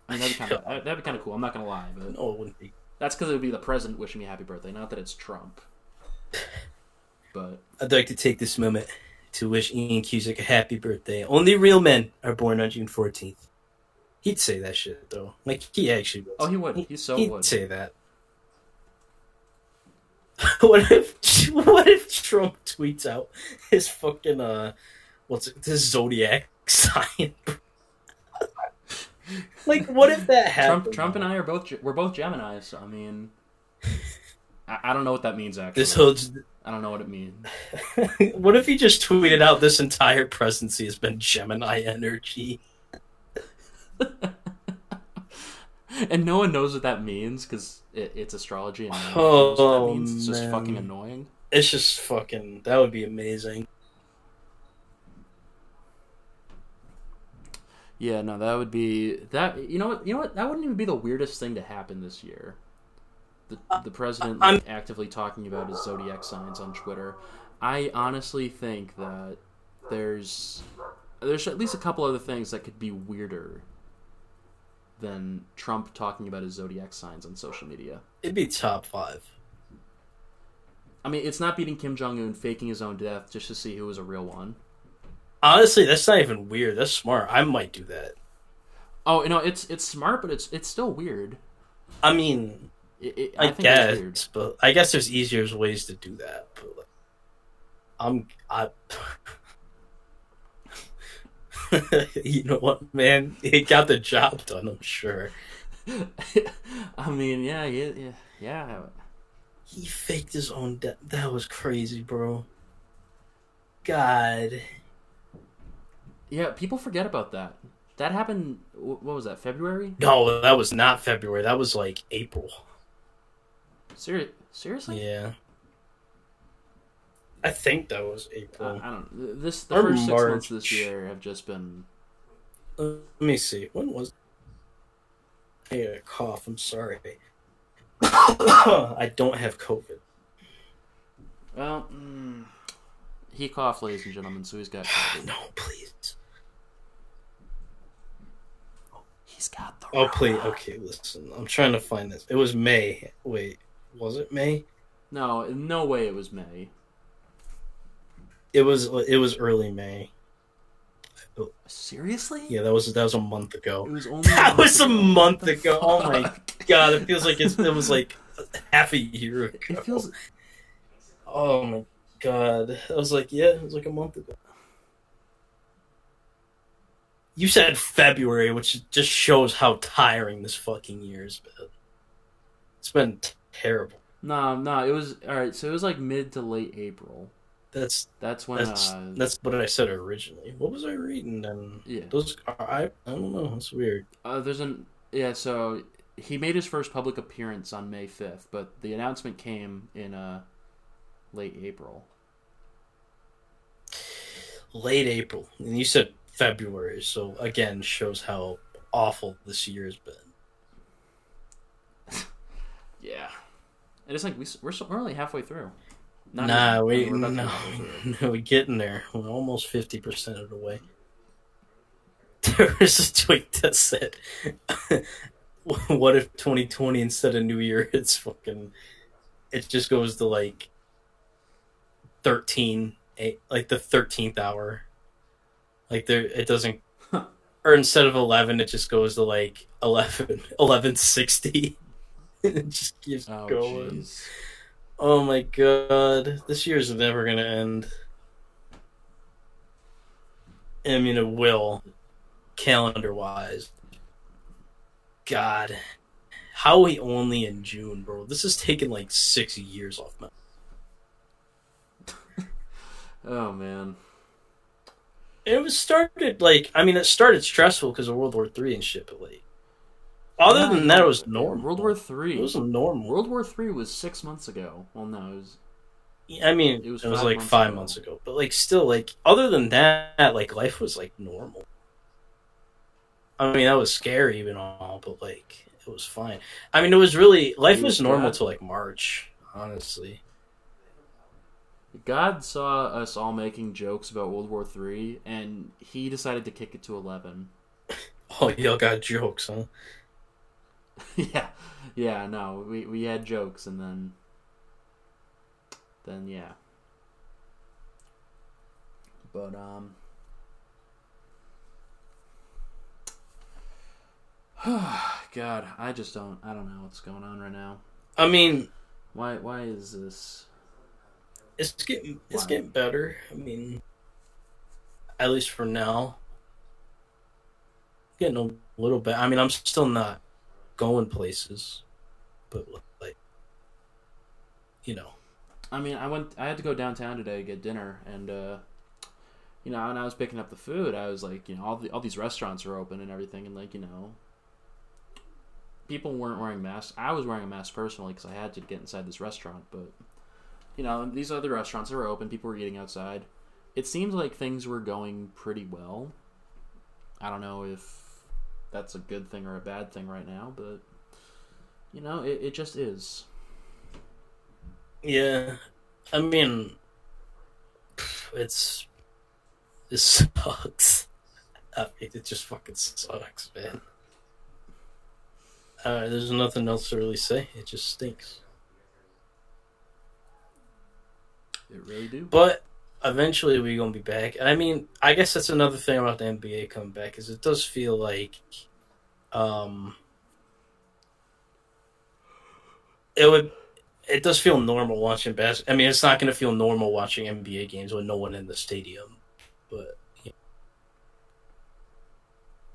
S2: I mean, that'd be kind of that'd be kind of cool. I'm not gonna lie, but
S3: no, it wouldn't be.
S2: that's because it would be the president wishing me happy birthday, not that it's Trump. But
S3: I'd like to take this moment to wish Ian Cusick a happy birthday. Only real men are born on June 14th. He'd say that shit, though. Like, he actually would.
S2: oh, he would. He so
S3: He'd
S2: would.
S3: say that. what if what if Trump tweets out his fucking uh what's it his zodiac sign? like what if that happened?
S2: Trump, Trump and I are both we're both Gemini's. So I mean, I, I don't know what that means actually.
S3: this hood's
S2: I don't know what it means.
S3: what if he just tweeted out this entire presidency has been Gemini energy?
S2: and no one knows what that means because it, it's astrology and no one knows what that
S3: Oh,
S2: means. It's just
S3: man.
S2: fucking annoying.
S3: It's just fucking that would be amazing.
S2: Yeah, no, that would be that. You know what? You know what? That wouldn't even be the weirdest thing to happen this year. The the president
S3: uh,
S2: like, actively talking about his zodiac signs on Twitter. I honestly think that there's there's at least a couple other things that could be weirder than Trump talking about his zodiac signs on social media.
S3: It'd be top five.
S2: I mean, it's not beating Kim Jong Un faking his own death just to see who was a real one.
S3: Honestly, that's not even weird. That's smart. I might do that.
S2: Oh, you know, it's it's smart, but it's it's still weird.
S3: I mean,
S2: It, it,
S3: I,
S2: I,
S3: guess, but I guess there's easier ways to do that. But like, I'm I. you know what, man? He got the job done. I'm sure.
S2: I mean, yeah, yeah, yeah, yeah.
S3: He faked his own death. That was crazy, bro. God.
S2: Yeah, people forget about that. That happened. What was that? February?
S3: No, that was not February. That was like April.
S2: Seri- seriously?
S3: Yeah. I think that was
S2: Uh,
S3: April.
S2: I don't. th- This the
S3: Or
S2: first six months
S3: March.
S2: this year have just been.
S3: Let me see. When was? I got a cough. I'm sorry. I don't have COVID.
S2: Well, mm, he coughed, ladies and gentlemen, so he's got. COVID.
S3: No, please.
S2: Oh, he's got the.
S3: Oh, please. Okay, listen. I'm trying to find this. It was May. Wait, was it May?
S2: No, in no way it was May.
S3: It was. It was early May.
S2: Seriously?
S3: Yeah, that was that was a month ago.
S2: It
S3: ago.
S2: was only.
S3: That was a month ago. Oh my god! It feels like it's, it was like half a year ago.
S2: It feels.
S3: Oh my god! I was like, yeah, it was like a month ago. You said February, which just shows how tiring this fucking year's been. It's been terrible.
S2: No, no, it was all right. So it was like mid to late April.
S3: That's
S2: That's when.
S3: that's
S2: uh,
S3: that's what I said originally. What was I reading then?
S2: yeah.
S3: Those I I don't know. It's weird.
S2: Uh, there's an yeah. So he made his first public appearance on May fifth, but the announcement came in uh late April.
S3: Late April, and you said February, so again shows how awful this year's been.
S2: Yeah. And it's like we, we're, so, we're only halfway through. Not
S3: nah,
S2: even.
S3: we
S2: We're about to be
S3: no, no, we're getting there. We're almost fifty percent of the way. There was a tweet that said, "What if 2020 instead of New Year it's fucking, it just goes to like 13, eight, like the 13th hour, like there it doesn't, or instead of 11 it just goes to like 11, 1160. it just keeps
S2: Oh
S3: going.
S2: jeez.
S3: Oh my god, this year's never gonna end. I mean, it will, calendar wise. God, how are we only in June, bro? This has taken like six years off my.
S2: Oh man.
S3: It was started like I mean, it started stressful because of World War Three and shit, but like, other than that, it was normal.
S2: World War Three.
S3: It was normal.
S2: World War Three was six months ago. Well, no, it was.
S3: I mean,
S2: It was
S3: it was like
S2: months
S3: five
S2: ago.
S3: months ago, but like still, like other than that, like life was like normal. I mean, that was scary even all, but like it was fine. I mean, it was really life was
S2: was
S3: normal till like March, honestly.
S2: God saw us all making jokes about World War Three, and he decided to kick it to eleven.
S3: Oh, y'all got jokes, huh?
S2: yeah, yeah. No, we we had jokes, and then, then yeah. But um. God, I just don't. I don't know what's going on right now.
S3: I mean,
S2: Why? Why is this?
S3: it's getting it's
S2: Wow.
S3: getting better. I mean, at least for now, getting a little bit. I mean, I'm still not going places, but like, you know,
S2: I mean, I went. I had to go downtown today to get dinner, and uh, you know, when I was picking up the food, I was like, you know, all the all these restaurants are open and everything, and like, you know, people weren't wearing masks. I was wearing a mask personally because I had to get inside this restaurant, but you know, these other restaurants are open. People were eating outside. It seems like things were going pretty well. I don't know if that's a good thing or a bad thing right now, but you know, it, it just is.
S3: Yeah, I mean, it's it sucks. I mean, it just fucking sucks, man. Uh, there's nothing else to really say. It just stinks.
S2: It really do.
S3: But eventually we're gonna be back. And I mean, I guess that's another thing about the NBA coming back is it does feel like, um, it would it does feel normal watching bas. I mean, it's not going to feel normal watching NBA games with no one in the stadium, but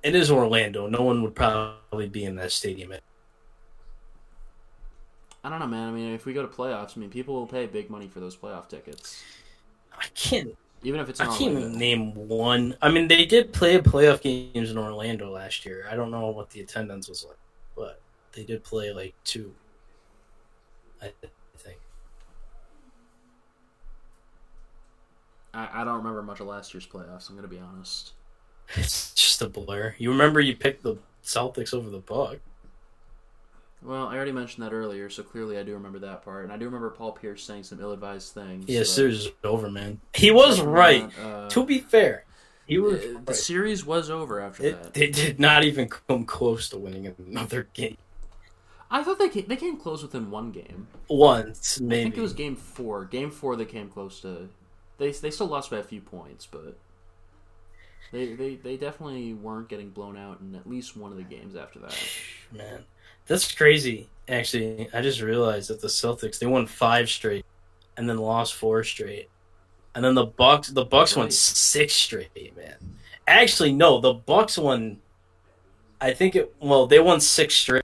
S3: it is Orlando. No one would probably be in that stadium.
S2: I don't know, man. I mean, if we go to playoffs, I mean, people will pay big money for those playoff tickets,
S3: I can't.
S2: even if it's
S3: I can't even name one. I mean, they did play playoff games in Orlando last year. I don't know what the attendance was like, but they did play like two. I think.
S2: I, I don't remember much of last year's playoffs. I'm gonna be honest.
S3: It's just a blur. You remember you picked the Celtics over the Bucks.
S2: Well, I already mentioned that earlier, so clearly I do remember that part, and I do remember Paul Pierce saying some ill-advised things.
S3: Yeah,
S2: but-
S3: series is over, man. He was right.
S2: uh,
S3: To be fair, he was.
S2: the
S3: right.
S2: series was over after
S3: It,
S2: that.
S3: they did not even come close to winning another game.
S2: I thought they came, they came close within one game.
S3: Once,
S2: I
S3: maybe.
S2: think it was game four. Game four, they came close to. They they still lost by a few points, but they they they definitely weren't getting blown out in at least one of the games after that.
S3: Man, that's crazy. Actually, I just realized that the Celtics they won five straight, and then lost four straight, and then the Bucks the Bucks won six straight. Man, actually, no, the Bucks won. I think it. Well, they won six straight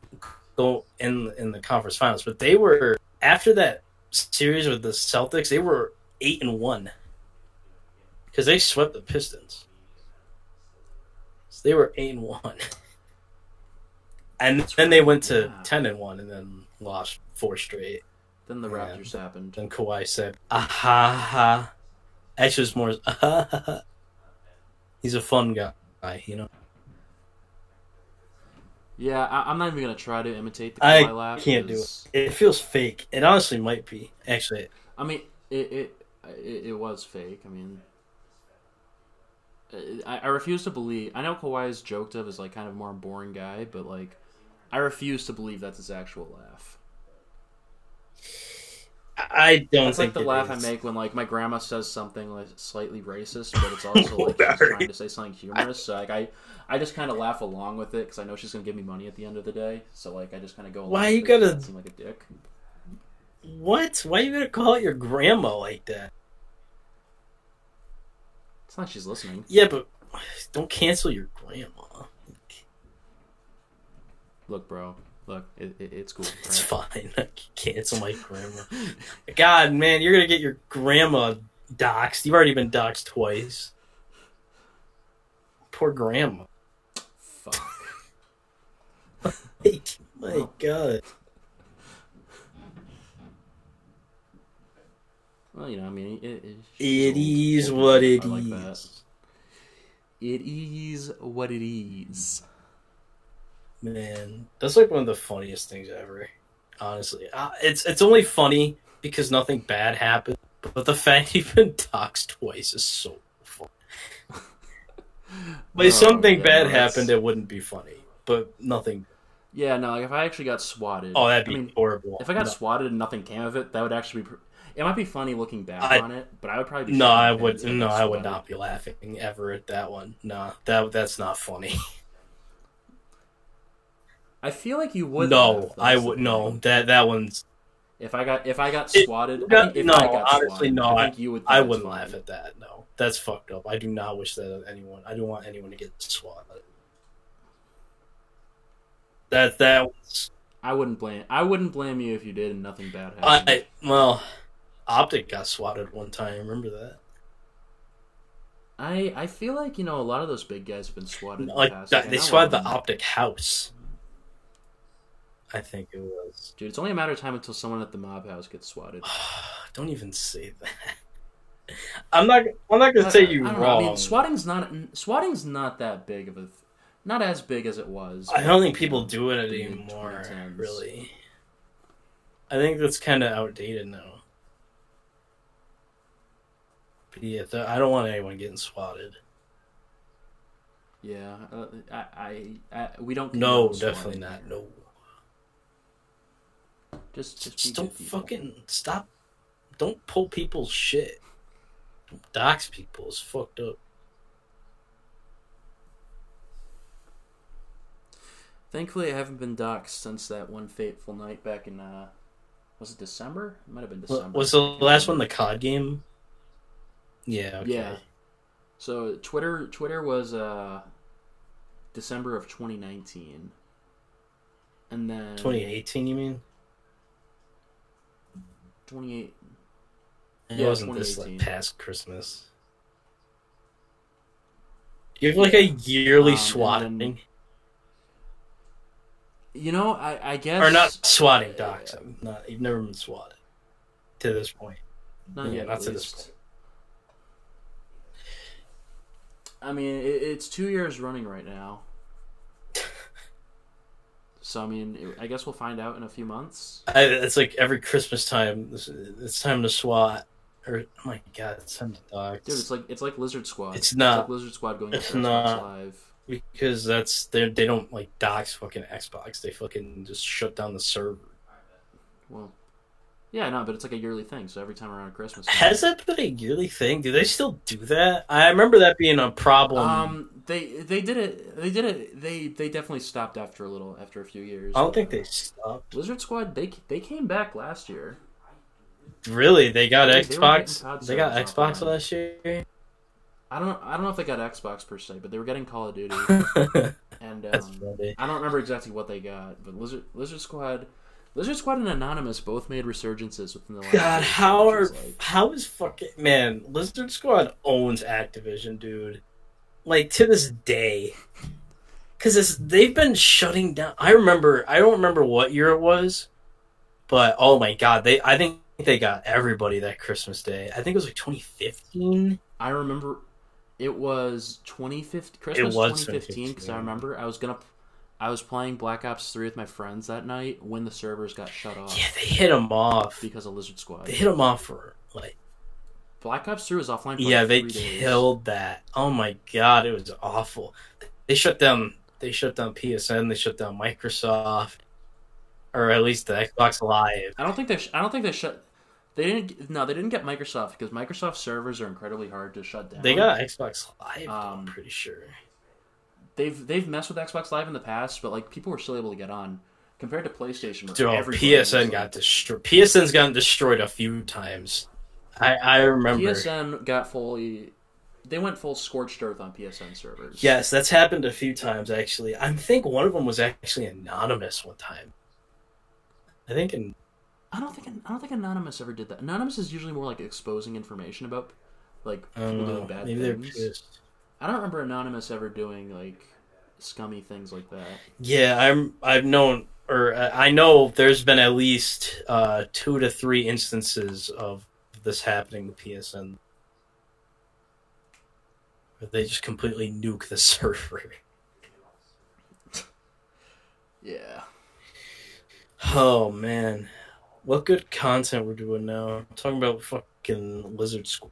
S3: go in in the conference finals, but they were after that series with the Celtics. They were eight and one because they swept the Pistons. So they were eight and one. And then they went to
S2: Yeah.
S3: ten and one, and then lost four straight.
S2: Then the. Raptors happened.
S3: Then Kawhi said, "Aha ha ha." Actually, it's more, ha ha ha. He's a fun guy, you know.
S2: Yeah, I, I'm not even gonna try to imitate the
S3: I
S2: Kawhi laugh.
S3: can't do
S2: it.
S3: It feels fake. It honestly might be. Actually,
S2: I mean, it it it, it was fake. I mean, I, I refuse to believe. I know Kawhi is joked of as like kind of more boring guy, but like, I refuse to believe that's his actual laugh.
S3: I don't
S2: That's like the laugh
S3: is.
S2: I make when like my grandma says something like slightly racist, but it's also like she's trying to say something humorous. So like I, I just kind of laugh along with it because I know she's gonna give me money at the end of the day. So like I just kind of go. along
S3: Why
S2: with
S3: you gotta-
S2: seem like a dick?
S3: What? Why you gonna call it your grandma like that?
S2: It's not like she's listening.
S3: Yeah, but don't cancel your grandma.
S2: Look, bro. Look, it, it, it's cool.
S3: It's fine. I cancel my grandma. God, man, you're gonna get your grandma doxxed. You've already been doxxed twice. Poor grandma.
S2: Fuck.
S3: Hey, my God.
S2: Well, you know, I mean, it, it,
S3: is what it
S2: like
S3: is.
S2: that. It is what it is.
S3: Man, that's like one of the funniest things ever. Honestly, uh, it's it's only funny because nothing bad happened, but the fact you've been doxxed twice is so funny. But if
S2: Oh,
S3: something
S2: yeah,
S3: bad
S2: that's-
S3: happened, it wouldn't be funny. But nothing.
S2: Yeah, no, like if I actually got swatted.
S3: Oh, that'd be
S2: I mean,
S3: horrible.
S2: if I got
S3: no,
S2: swatted and nothing came of it, that would actually be. Pr- it might be funny looking back
S3: I-
S2: on it, but I would probably be.
S3: no, I would.
S2: pants if I
S3: No, I would not be laughing ever at that one. No, that that's not funny.
S2: I feel like you would.
S3: no, I would. No, that that one's.
S2: If I got if I got
S3: It-
S2: swatted,
S3: no,
S2: I think if
S3: no,
S2: I got
S3: honestly,
S2: swatted,
S3: no,
S2: I think you would
S3: I wouldn't laugh at that. No, that's fucked up. I do not wish that on anyone. I don't want anyone to get swatted. That that was.
S2: I wouldn't blame. I wouldn't blame you if you did and nothing bad happened.
S3: I well, Optic got swatted one time. Remember that?
S2: I I feel like you know a lot of those big guys have been swatted. in the past.
S3: that, they swatted the Optic house. I think it was.
S2: Dude, it's only a matter of time until someone at the mob house gets swatted.
S3: Don't even say that. I'm not. I'm not gonna say you
S2: I don't know,
S3: wrong.
S2: I mean, swatting's not swatting's not that big of a, th- not as big as it was.
S3: I don't think people do it anymore. Really, I think that's kind of outdated now. But yeah, th- I don't want anyone getting swatted.
S2: Yeah, uh, I, I, I, we don't.
S3: No, definitely not. No,
S2: Just, just,
S3: just don't fucking stop. Don't pull people's shit. Don't dox people. It's fucked up.
S2: Thankfully, I haven't been doxxed since that one fateful night back in uh, Was it December? It might have been December.
S3: Was the last one the COD game? Yeah. Okay.
S2: Yeah. So Twitter Twitter was uh December of 2019. And then
S3: 2018, you mean?
S2: 28
S3: It
S2: Yeah,
S3: wasn't this like past Christmas. You have like a yearly
S2: Um,
S3: swatting,
S2: then- You know, I I guess
S3: or not swatting, dox. Not you've never been swatted to this point.
S2: Not
S3: Yeah,
S2: yet.
S3: not
S2: at
S3: to this
S2: least. I mean, it, it's two years running right now. So I mean, I guess we'll find out in a few months.
S3: I, it's like every Christmas time. It's, it's time to swat. Or oh my god, it's time to dox.
S2: Dude, it's like it's like Lizard Squad.
S3: It's not.
S2: like Lizard Squad going
S3: It's
S2: to
S3: not.
S2: Live.
S3: because that's they they don't like dox fucking Xbox. They fucking just shut down the server.
S2: Well, yeah, no, but it's like a yearly thing. So every time around Christmas,
S3: Has that been a yearly thing? Do they still do that? I remember that being a problem.
S2: Um, they they did it. They did it. They they definitely stopped after a little, after a few years.
S3: I don't think they stopped.
S2: Lizard Squad. They they came back last year.
S3: Really, they got
S2: They- they
S3: Xbox.
S2: COD
S3: They got Xbox last year.
S2: I don't I don't know if they got Xbox per se, but they were getting Call of Duty, and um. I don't remember exactly what they got. But Lizard Lizard Squad, Lizard Squad and Anonymous both made resurgences within the last.
S3: God,
S2: year,
S3: how are
S2: like-
S3: how is fucking man? Lizard Squad owns Activision, dude. Like to this day, because they've been shutting down. I remember. I don't remember what year it was, but oh my god, they. I think they got everybody that Christmas day. I think it was like 2015.
S2: I remember it was 2015 Christmas
S3: was
S2: 2015 because I remember I was gonna I was playing Black Ops 3 with my friends that night when the servers got shut off
S3: Yeah, they hit them off.
S2: because of Lizard Squad.
S3: They hit them off for like
S2: Black Ops 3 was offline. For
S3: yeah,
S2: like
S3: they
S2: three days.
S3: killed that. Oh my god, it was awful. They shut down. They shut down PSN. They shut down Microsoft, or at least the Xbox Live.
S2: I don't think they. Sh- I don't think they shut. They didn't. No, they didn't get Microsoft because Microsoft servers are incredibly hard to shut down.
S3: They got Xbox Live. though, I'm
S2: Um,
S3: pretty sure.
S2: They've they've messed with Xbox Live in the past, but like people were still able to get on compared to PlayStation.
S3: Dude, PSN got destroyed. PSN's gotten destroyed a few times. I I remember.
S2: PSN got fully. They went full scorched earth on PSN servers.
S3: Yes, that's happened a few times actually. I think one of them was actually anonymous one time. I think in
S2: I don't think I don't think Anonymous ever did that. Anonymous is usually more like exposing information about like people doing bad
S3: Maybe they're
S2: things.
S3: pissed.
S2: I don't remember Anonymous ever doing like scummy things like that.
S3: Yeah, I'm. I've known, or uh, I know there's been at least uh, two to three instances of this happening to PSN. They just completely nuke the server.
S2: Yeah.
S3: Oh man, what good content we're doing now? I'm talking about fucking Lizard Squad.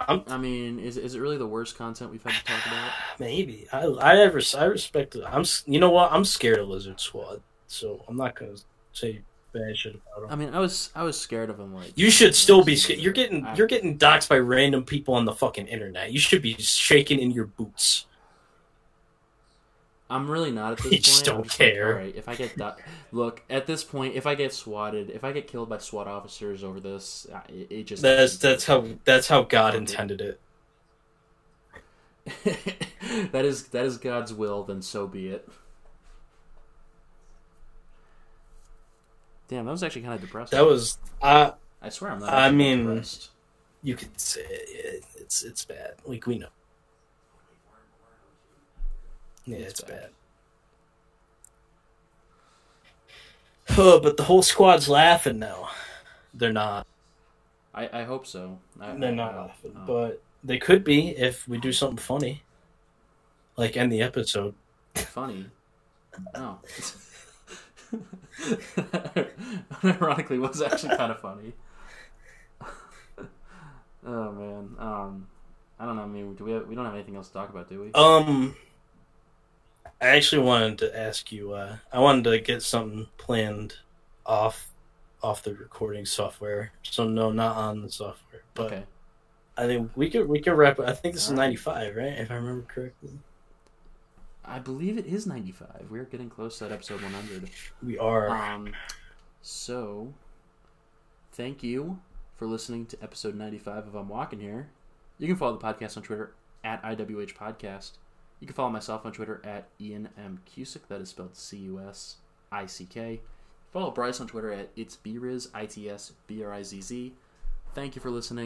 S3: I'm
S2: I mean, is is it really the worst content we've had to talk about?
S3: maybe I I res- I respect it. I'm you know what I'm scared of Lizard Squad, so I'm not gonna say bad shit about them.
S2: I mean, I was I was scared of him. Like
S3: You should still be scared. You're getting
S2: I-
S3: you're getting doxxed by random people on the fucking internet. You should be shaking in your boots.
S2: I'm really not at this
S3: You
S2: point.
S3: just don't
S2: like,
S3: care.
S2: all right, if I get do- look at this point, if I get swatted, if I get killed by SWAT officers over this, it, it just
S3: That's that's how that's how God intended it.
S2: that is that is God's will. Then so be it. Damn, that was actually kind of depressing.
S3: That was uh
S2: I swear I'm not.
S3: I mean-
S2: depressed.
S3: you could say it, it's it's bad. Like we know. Yeah,
S2: It's
S3: it's,
S2: bad.
S3: bad. Oh, but the whole squad's laughing now. They're not.
S2: I, I hope so. I,
S3: They're not laughing,
S2: uh,
S3: but they could be if we do something funny, like end the episode.
S2: funny. No. Ironically, was actually kind of funny. oh man. Um, I don't know. I mean, do we have, we don't have anything else to talk about, do we?
S3: Um, I actually wanted to ask you. Uh, I wanted to get something planned off off the recording software. So no, not on the software. But
S2: okay.
S3: I think we could we could wrap. it. I think this is
S2: Alright.
S3: ninety five, right? If I remember correctly.
S2: I believe it is 95. We're getting close to that episode 100.
S3: We are.
S2: Um, so, thank you for listening to episode 95 of I'm Walking Here. You can follow the podcast on Twitter at IWH Podcast. You can follow myself on Twitter at Ian M. Cusick. That is spelled C U S I C K. Follow Bryce on Twitter at It's B Riz, I T S B R I Z Z. Thank you for listening.